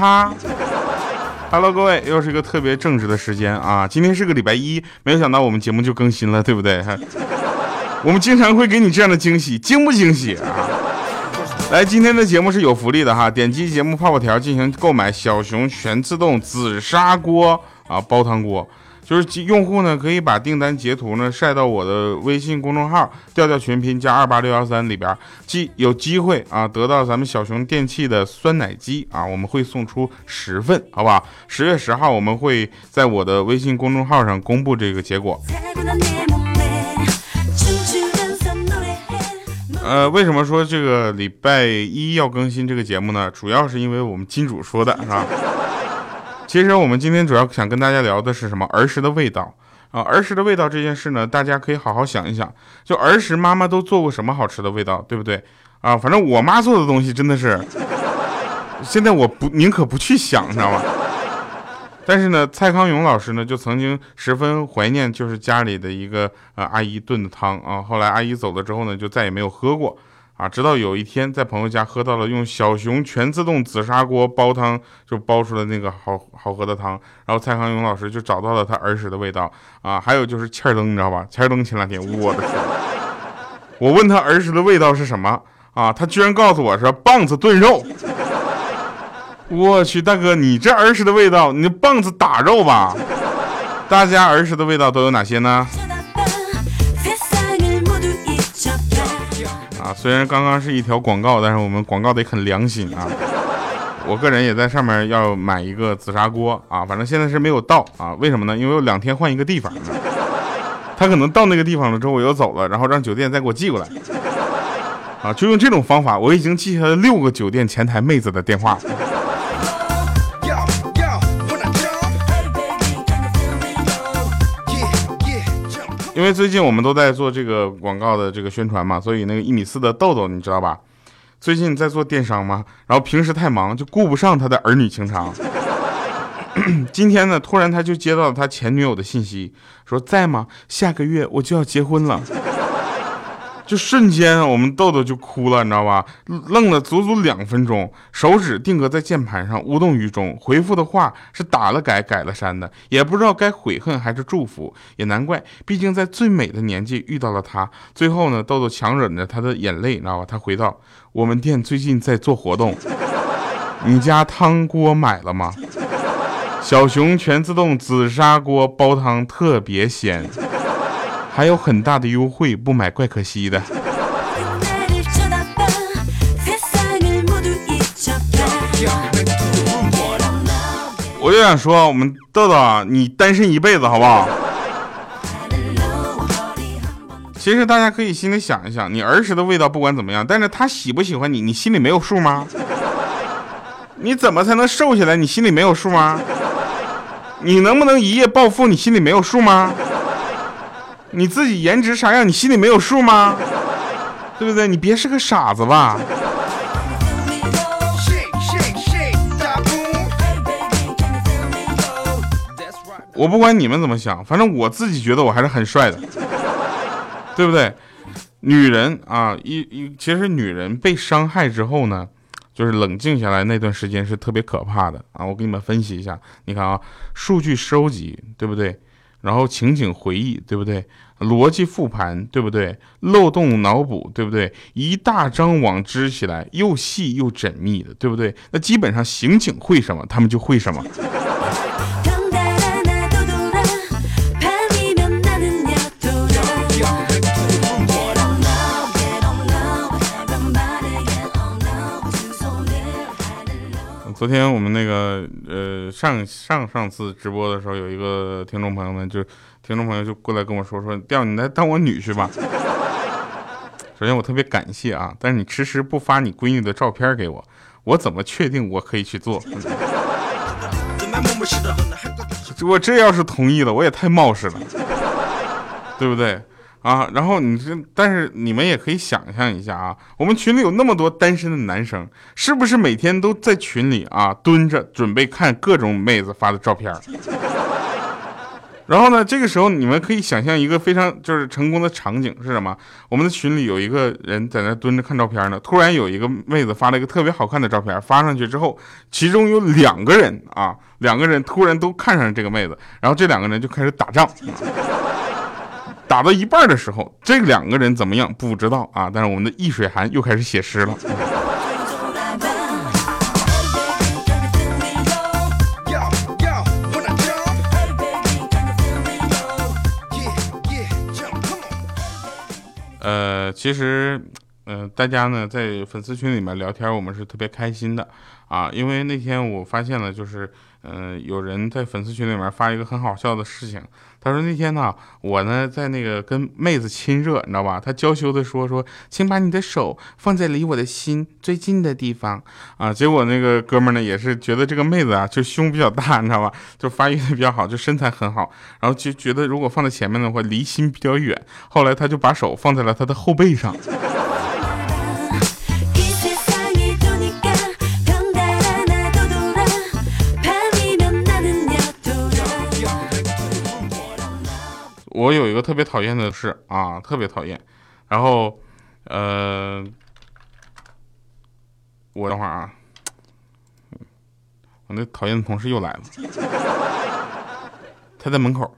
哈。Hello，各位，又是一个特别正直的时间啊！今天是个礼拜一，没有想到我们节目就更新了，对不对？我们经常会给你这样的惊喜，惊不惊喜？来，今天的节目是有福利的哈，点击节目泡泡条进行购买小熊全自动紫砂锅啊，煲汤锅。就是用户呢，可以把订单截图呢晒到我的微信公众号“调调全拼加二八六幺三”里边，机有机会啊得到咱们小熊电器的酸奶机啊，我们会送出十份，好不好？十月十号我们会在我的微信公众号上公布这个结果。呃，为什么说这个礼拜一要更新这个节目呢？主要是因为我们金主说的是吧？其实我们今天主要想跟大家聊的是什么？儿时的味道啊！儿时的味道这件事呢，大家可以好好想一想。就儿时妈妈都做过什么好吃的味道，对不对？啊，反正我妈做的东西真的是，现在我不宁可不去想，你知道吗？但是呢，蔡康永老师呢，就曾经十分怀念，就是家里的一个呃阿姨炖的汤啊。后来阿姨走了之后呢，就再也没有喝过。啊，直到有一天在朋友家喝到了用小熊全自动紫砂锅煲汤就煲出了那个好好喝的汤，然后蔡康永老师就找到了他儿时的味道啊，还有就是欠灯，你知道吧？欠灯前两天，我的天，我问他儿时的味道是什么啊？他居然告诉我是棒子炖肉。我去，大哥，你这儿时的味道，你棒子打肉吧？大家儿时的味道都有哪些呢？虽然刚刚是一条广告，但是我们广告得很良心啊！我个人也在上面要买一个紫砂锅啊，反正现在是没有到啊。为什么呢？因为我两天换一个地方，他可能到那个地方了之后我又走了，然后让酒店再给我寄过来啊。就用这种方法，我已经记下了六个酒店前台妹子的电话。因为最近我们都在做这个广告的这个宣传嘛，所以那个一米四的豆豆你知道吧？最近在做电商嘛，然后平时太忙就顾不上他的儿女情长。今天呢，突然他就接到了他前女友的信息，说在吗？下个月我就要结婚了。就瞬间，我们豆豆就哭了，你知道吧？愣了足足两分钟，手指定格在键盘上，无动于衷。回复的话是打了改，改了删的，也不知道该悔恨还是祝福。也难怪，毕竟在最美的年纪遇到了他。最后呢，豆豆强忍着他的眼泪，你知道吧？他回道：“我们店最近在做活动，你家汤锅买了吗？小熊全自动紫砂锅煲汤特别鲜。”还有很大的优惠，不买怪可惜的。我就想说，我们豆豆啊，你单身一辈子好不好？其实大家可以心里想一想，你儿时的味道不管怎么样，但是他喜不喜欢你，你心里没有数吗？你怎么才能瘦下来？你心里没有数吗？你能不能一夜暴富？你心里没有数吗？你自己颜值啥样，你心里没有数吗？对不对？你别是个傻子吧？我不管你们怎么想，反正我自己觉得我还是很帅的，对不对？女人啊，一一其实女人被伤害之后呢，就是冷静下来那段时间是特别可怕的啊！我给你们分析一下，你看啊，数据收集，对不对？然后情景回忆，对不对？逻辑复盘，对不对？漏洞脑补，对不对？一大张网织起来，又细又缜密的，对不对？那基本上刑警会什么，他们就会什么。昨天我们那个呃上上上次直播的时候，有一个听众朋友们就听众朋友就过来跟我说说，调你来当我女婿吧。首先我特别感谢啊，但是你迟迟不发你闺女的照片给我，我怎么确定我可以去做？我这要是同意了，我也太冒失了，对不对？啊，然后你这，但是你们也可以想象一下啊，我们群里有那么多单身的男生，是不是每天都在群里啊蹲着准备看各种妹子发的照片？然后呢，这个时候你们可以想象一个非常就是成功的场景是什么？我们的群里有一个人在那蹲着看照片呢，突然有一个妹子发了一个特别好看的照片，发上去之后，其中有两个人啊，两个人突然都看上这个妹子，然后这两个人就开始打仗，打到一半的时候，这两个人怎么样不知道啊，但是我们的易水寒又开始写诗了。呃，其实，呃，大家呢在粉丝群里面聊天，我们是特别开心的啊，因为那天我发现了，就是，嗯，有人在粉丝群里面发一个很好笑的事情。他说那天呢，我呢在那个跟妹子亲热，你知道吧？他娇羞的说说，请把你的手放在离我的心最近的地方啊。结果那个哥们呢也是觉得这个妹子啊就胸比较大，你知道吧？就发育的比较好，就身材很好，然后就觉得如果放在前面的话离心比较远。后来他就把手放在了他的后背上。我有一个特别讨厌的事啊，特别讨厌。然后，呃，我等会儿啊，我那讨厌的同事又来了。他在门口，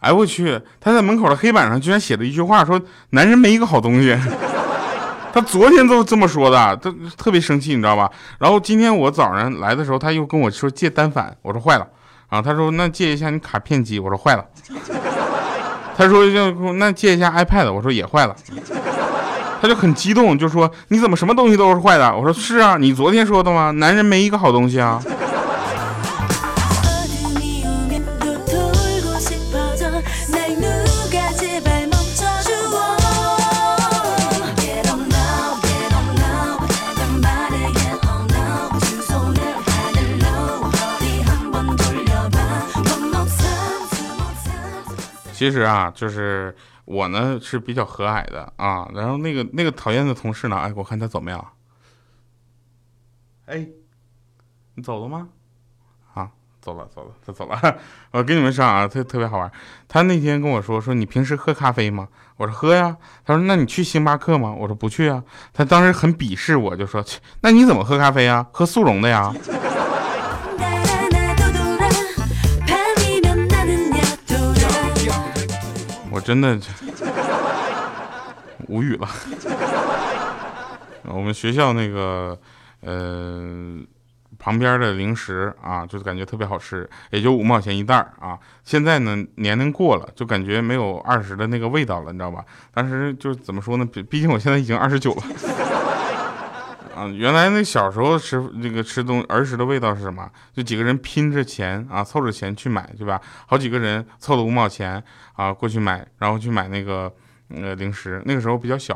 哎我去，他在门口的黑板上居然写了一句话，说男人没一个好东西。他昨天都这么说的，他特别生气，你知道吧？然后今天我早上来的时候，他又跟我说借单反，我说坏了。然啊，他说那借一下你卡片机，我说坏了。他说要那借一下 iPad，我说也坏了，他就很激动，就说你怎么什么东西都是坏的？我说是啊，你昨天说的吗？男人没一个好东西啊。其实啊，就是我呢是比较和蔼的啊，然后那个那个讨厌的同事呢，哎，我看他怎么样？哎，你走了吗？啊，走了走了，他走了。我跟你们说啊，特特别好玩。他那天跟我说说，你平时喝咖啡吗？我说喝呀。他说那你去星巴克吗？我说不去啊。他当时很鄙视我，就说那你怎么喝咖啡啊？喝速溶的呀。真的无语了。我们学校那个呃旁边的零食啊，就是感觉特别好吃，也就五毛钱一袋啊。现在呢年龄过了，就感觉没有二十的那个味道了，你知道吧？当时就是怎么说呢？毕毕竟我现在已经二十九了。啊，原来那小时候吃那个吃东儿时的味道是什么？就几个人拼着钱啊，凑着钱去买，对吧？好几个人凑了五毛钱啊，过去买，然后去买那个呃零食。那个时候比较小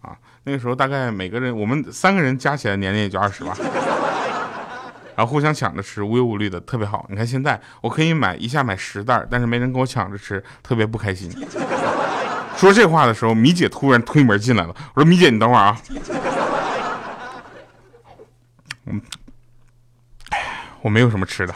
啊，那个时候大概每个人我们三个人加起来年龄也就二十吧，然后互相抢着吃，无忧无虑的，特别好。你看现在我可以买一下买十袋，但是没人跟我抢着吃，特别不开心。说这话的时候，米姐突然推门进来了，我说米姐你等会儿啊。嗯，哎，我没有什么吃的。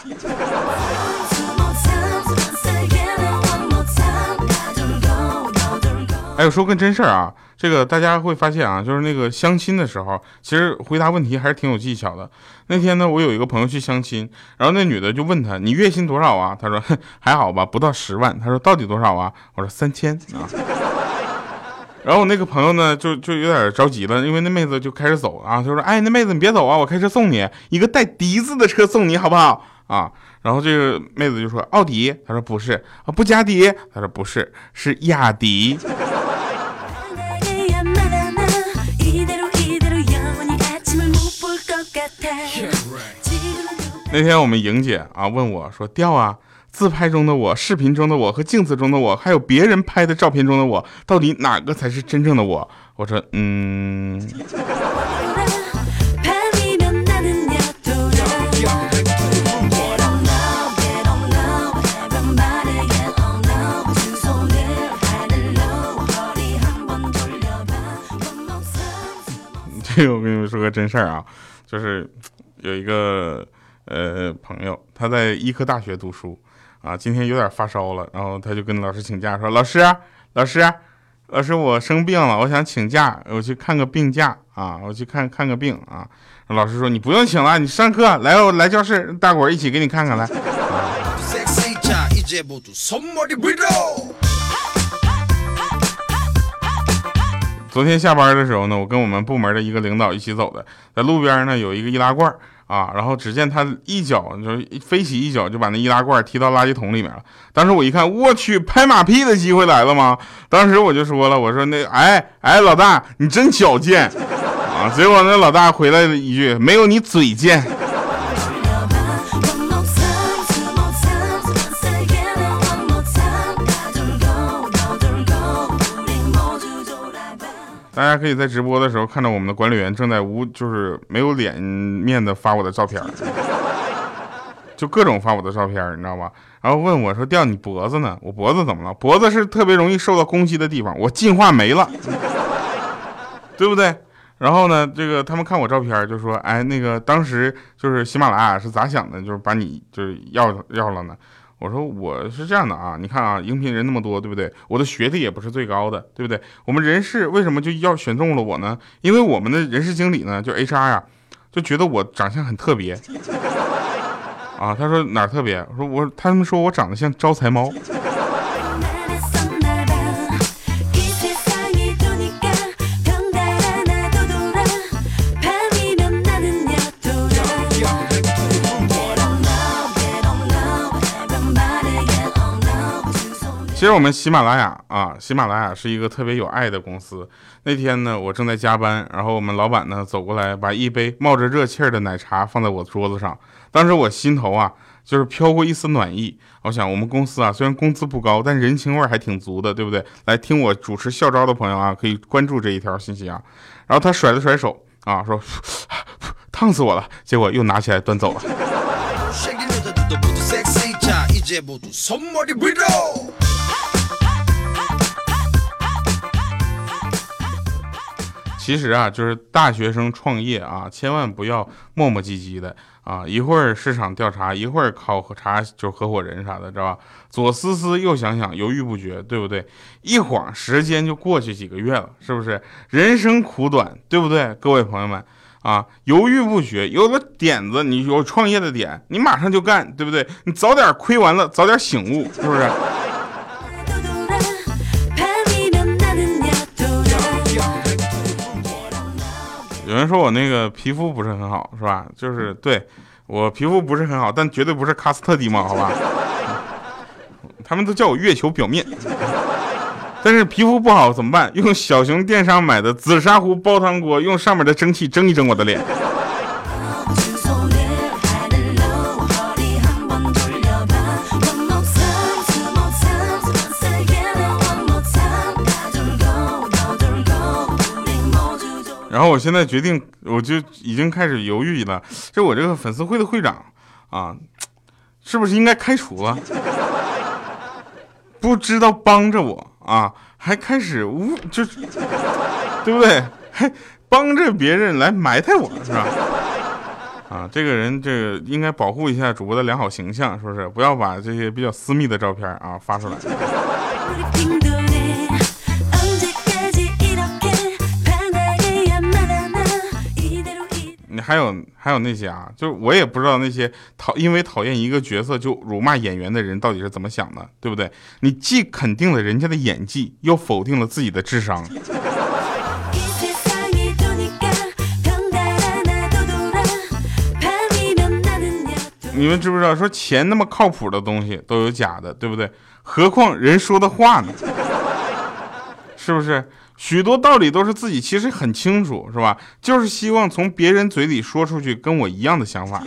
哎，我说个真事儿啊，这个大家会发现啊，就是那个相亲的时候，其实回答问题还是挺有技巧的。那天呢，我有一个朋友去相亲，然后那女的就问他：“你月薪多少啊？”他说：“还好吧，不到十万。”他说：“到底多少啊？”我说：“三千啊。”然后我那个朋友呢，就就有点着急了，因为那妹子就开始走啊，就说：“哎，那妹子你别走啊，我开车送你，一个带笛子的车送你好不好？”啊，然后这个妹子就说：“奥迪。”他说：“不是啊，布加迪。”他说：“不是，是雅迪。”那天我们莹姐啊问我说：“调啊。”自拍中的我、视频中的我和镜子中的我，还有别人拍的照片中的我，到底哪个才是真正的我？我说，嗯。这个我跟你们说个真事儿啊，就是有一个。呃朋友，他在医科大学读书啊，今天有点发烧了，然后他就跟老师请假，说老师老师老师我生病了，我想请假，我去看个病假啊，我去看看个病啊。老师说你不用请了，你上课来我来教室，大伙儿一起给你看看来。昨天下班的时候呢，我跟我们部门的一个领导一起走的，在路边呢有一个易拉罐啊，然后只见他一脚就飞起一脚就把那易拉罐踢到垃圾桶里面了。当时我一看，我去，拍马屁的机会来了吗？当时我就说了，我说那哎哎老大，你真矫健啊！结果那老大回来了一句，没有你嘴贱。大家可以在直播的时候看到我们的管理员正在无就是没有脸面的发我的照片，就各种发我的照片，你知道吧？然后问我说：“掉你脖子呢？我脖子怎么了？脖子是特别容易受到攻击的地方，我进化没了，对不对？”然后呢，这个他们看我照片就说：“哎，那个当时就是喜马拉雅是咋想的？就是把你就是要要了呢？”我说我是这样的啊，你看啊，应聘人那么多，对不对？我的学历也不是最高的，对不对？我们人事为什么就要选中了我呢？因为我们的人事经理呢，就 HR 呀，就觉得我长相很特别 啊。他说哪特别？我说我，他们说我长得像招财猫。其实我们喜马拉雅啊，喜马拉雅是一个特别有爱的公司。那天呢，我正在加班，然后我们老板呢走过来，把一杯冒着热气儿的奶茶放在我桌子上。当时我心头啊，就是飘过一丝暖意。我想，我们公司啊，虽然工资不高，但人情味还挺足的，对不对？来听我主持校招的朋友啊，可以关注这一条信息啊。然后他甩了甩手啊，说 烫死我了。结果又拿起来端走了。其实啊，就是大学生创业啊，千万不要磨磨唧唧的啊！一会儿市场调查，一会儿考察，就合伙人啥的，知道吧？左思思，右想想，犹豫不决，对不对？一晃时间就过去几个月了，是不是？人生苦短，对不对？各位朋友们啊，犹豫不决，有了点子，你有创业的点，你马上就干，对不对？你早点亏完了，早点醒悟，是不是？人说我那个皮肤不是很好，是吧？就是对我皮肤不是很好，但绝对不是喀斯特地貌，好吧？他们都叫我月球表面。但是皮肤不好怎么办？用小熊电商买的紫砂壶煲汤锅，用上面的蒸汽蒸一蒸我的脸。然后我现在决定，我就已经开始犹豫了。就我这个粉丝会的会长啊，是不是应该开除了？不知道帮着我啊，还开始污，就是对不对？还帮着别人来埋汰我，是吧？啊，这个人这个应该保护一下主播的良好形象，是不是？不要把这些比较私密的照片啊发出来。还有还有那些啊，就是我也不知道那些讨因为讨厌一个角色就辱骂演员的人到底是怎么想的，对不对？你既肯定了人家的演技，又否定了自己的智商。你们知不知道，说钱那么靠谱的东西都有假的，对不对？何况人说的话呢？是不是？许多道理都是自己其实很清楚，是吧？就是希望从别人嘴里说出去跟我一样的想法。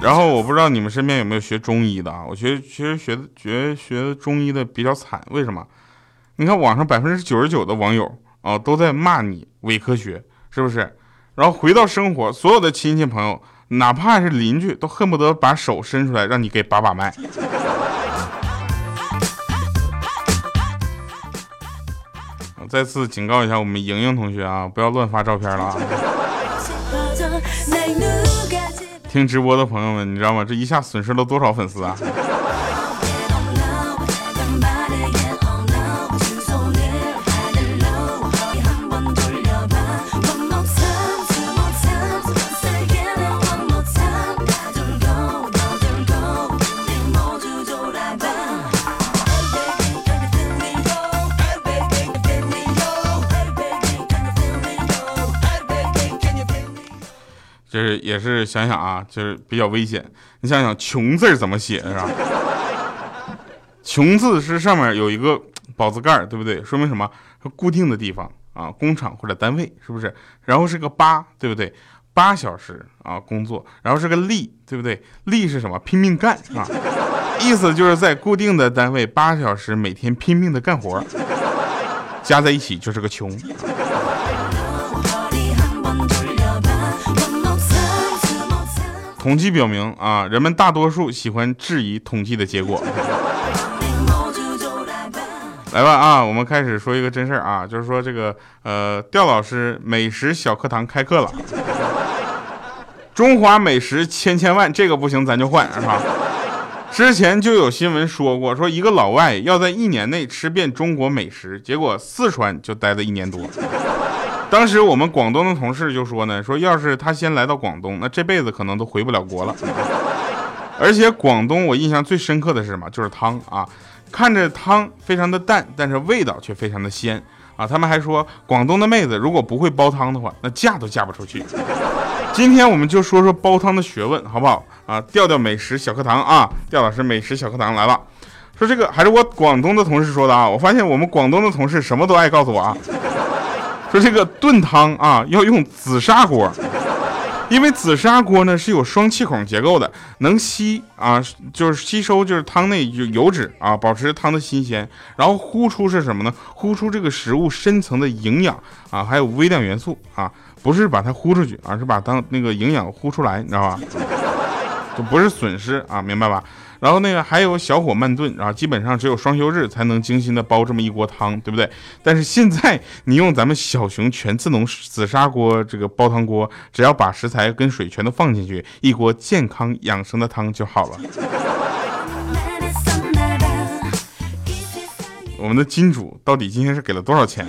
然后我不知道你们身边有没有学中医的啊？我觉得其实学学学中医的比较惨，为什么？你看网上百分之九十九的网友啊都在骂你伪科学，是不是？然后回到生活，所有的亲戚朋友。哪怕是邻居，都恨不得把手伸出来让你给把把脉。再次警告一下我们莹莹同学啊，不要乱发照片了啊！听直播的朋友们，你知道吗？这一下损失了多少粉丝啊？也是想想啊，就是比较危险。你想想“穷”字怎么写是吧？“ 穷”字是上面有一个宝字盖，对不对？说明什么？固定的地方啊，工厂或者单位，是不是？然后是个八，对不对？八小时啊工作，然后是个力，对不对？力是什么？拼命干啊！意思就是在固定的单位八小时，每天拼命的干活，加在一起就是个穷。统计表明啊，人们大多数喜欢质疑统计的结果。来吧啊，我们开始说一个真事儿啊，就是说这个呃，调老师美食小课堂开课了。中华美食千千万，这个不行咱就换是吧？之前就有新闻说过，说一个老外要在一年内吃遍中国美食，结果四川就待了一年多。当时我们广东的同事就说呢，说要是他先来到广东，那这辈子可能都回不了国了。而且广东我印象最深刻的是什么？就是汤啊，看着汤非常的淡，但是味道却非常的鲜啊。他们还说，广东的妹子如果不会煲汤的话，那嫁都嫁不出去。今天我们就说说煲汤的学问，好不好啊？调调美食小课堂啊，调老师美食小课堂来了。说这个还是我广东的同事说的啊，我发现我们广东的同事什么都爱告诉我啊。说这个炖汤啊，要用紫砂锅，因为紫砂锅呢是有双气孔结构的，能吸啊，就是吸收就是汤内有油脂啊，保持汤的新鲜，然后呼出是什么呢？呼出这个食物深层的营养啊，还有微量元素啊，不是把它呼出去，而是把当那个营养呼出来，你知道吧？就不是损失啊，明白吧？然后那个还有小火慢炖，然后基本上只有双休日才能精心的煲这么一锅汤，对不对？但是现在你用咱们小熊全自动紫砂锅这个煲汤锅，只要把食材跟水全都放进去，一锅健康养生的汤就好了。我们的金主到底今天是给了多少钱？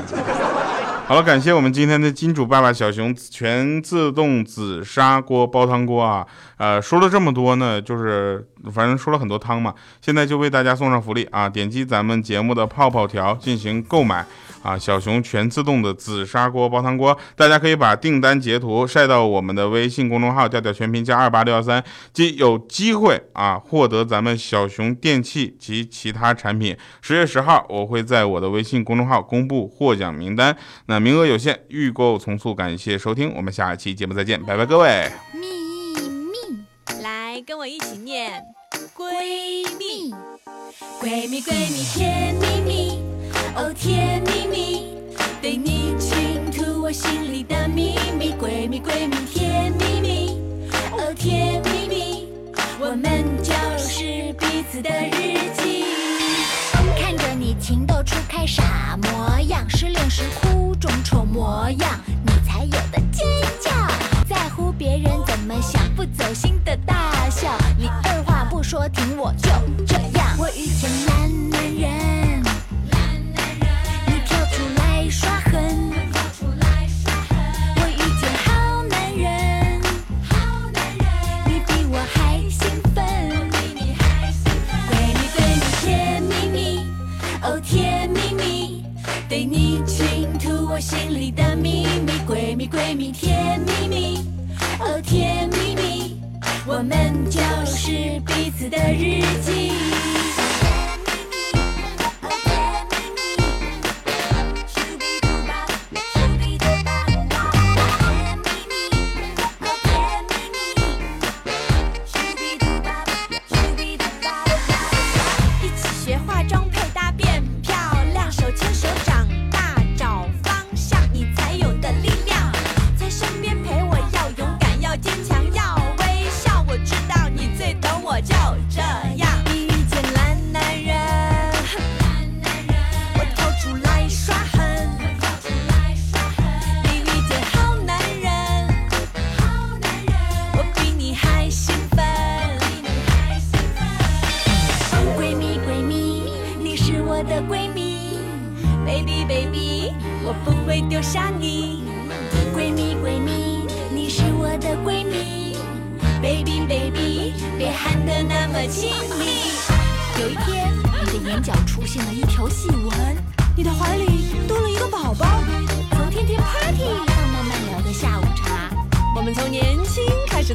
好了，感谢我们今天的金主爸爸小熊全自动紫砂锅煲汤锅啊！呃，说了这么多呢，就是反正说了很多汤嘛，现在就为大家送上福利啊！点击咱们节目的泡泡条进行购买。啊，小熊全自动的紫砂锅煲汤锅，大家可以把订单截图晒到我们的微信公众号“调调全拼加二八六幺三”，即有机会啊获得咱们小熊电器及其他产品。十月十号，我会在我的微信公众号公布获奖名单，那名额有限，预购从速。感谢收听，我们下期节目再见，拜拜，各位。秘密，来跟我一起念，闺蜜，闺蜜，闺蜜，甜蜜蜜。哦，甜蜜蜜，对你倾吐我心里的秘密，闺蜜闺蜜甜蜜蜜。哦，甜蜜蜜，我们就是彼此的日记。情窦初开傻模样，失恋时哭肿丑模样，你才有的尖叫，在乎别人怎么想，不走心的大笑。你二话不说听我就这样，我遇见男男人。心里的秘密，闺蜜闺蜜甜蜜蜜，哦甜蜜蜜，我们就是彼此的日记。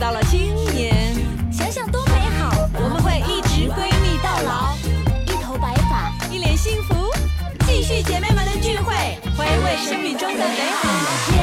到了今年，想想多美好。我们会一直闺蜜到老，一头白发，一脸幸福，继续姐妹们的聚会，回味生命中的美好。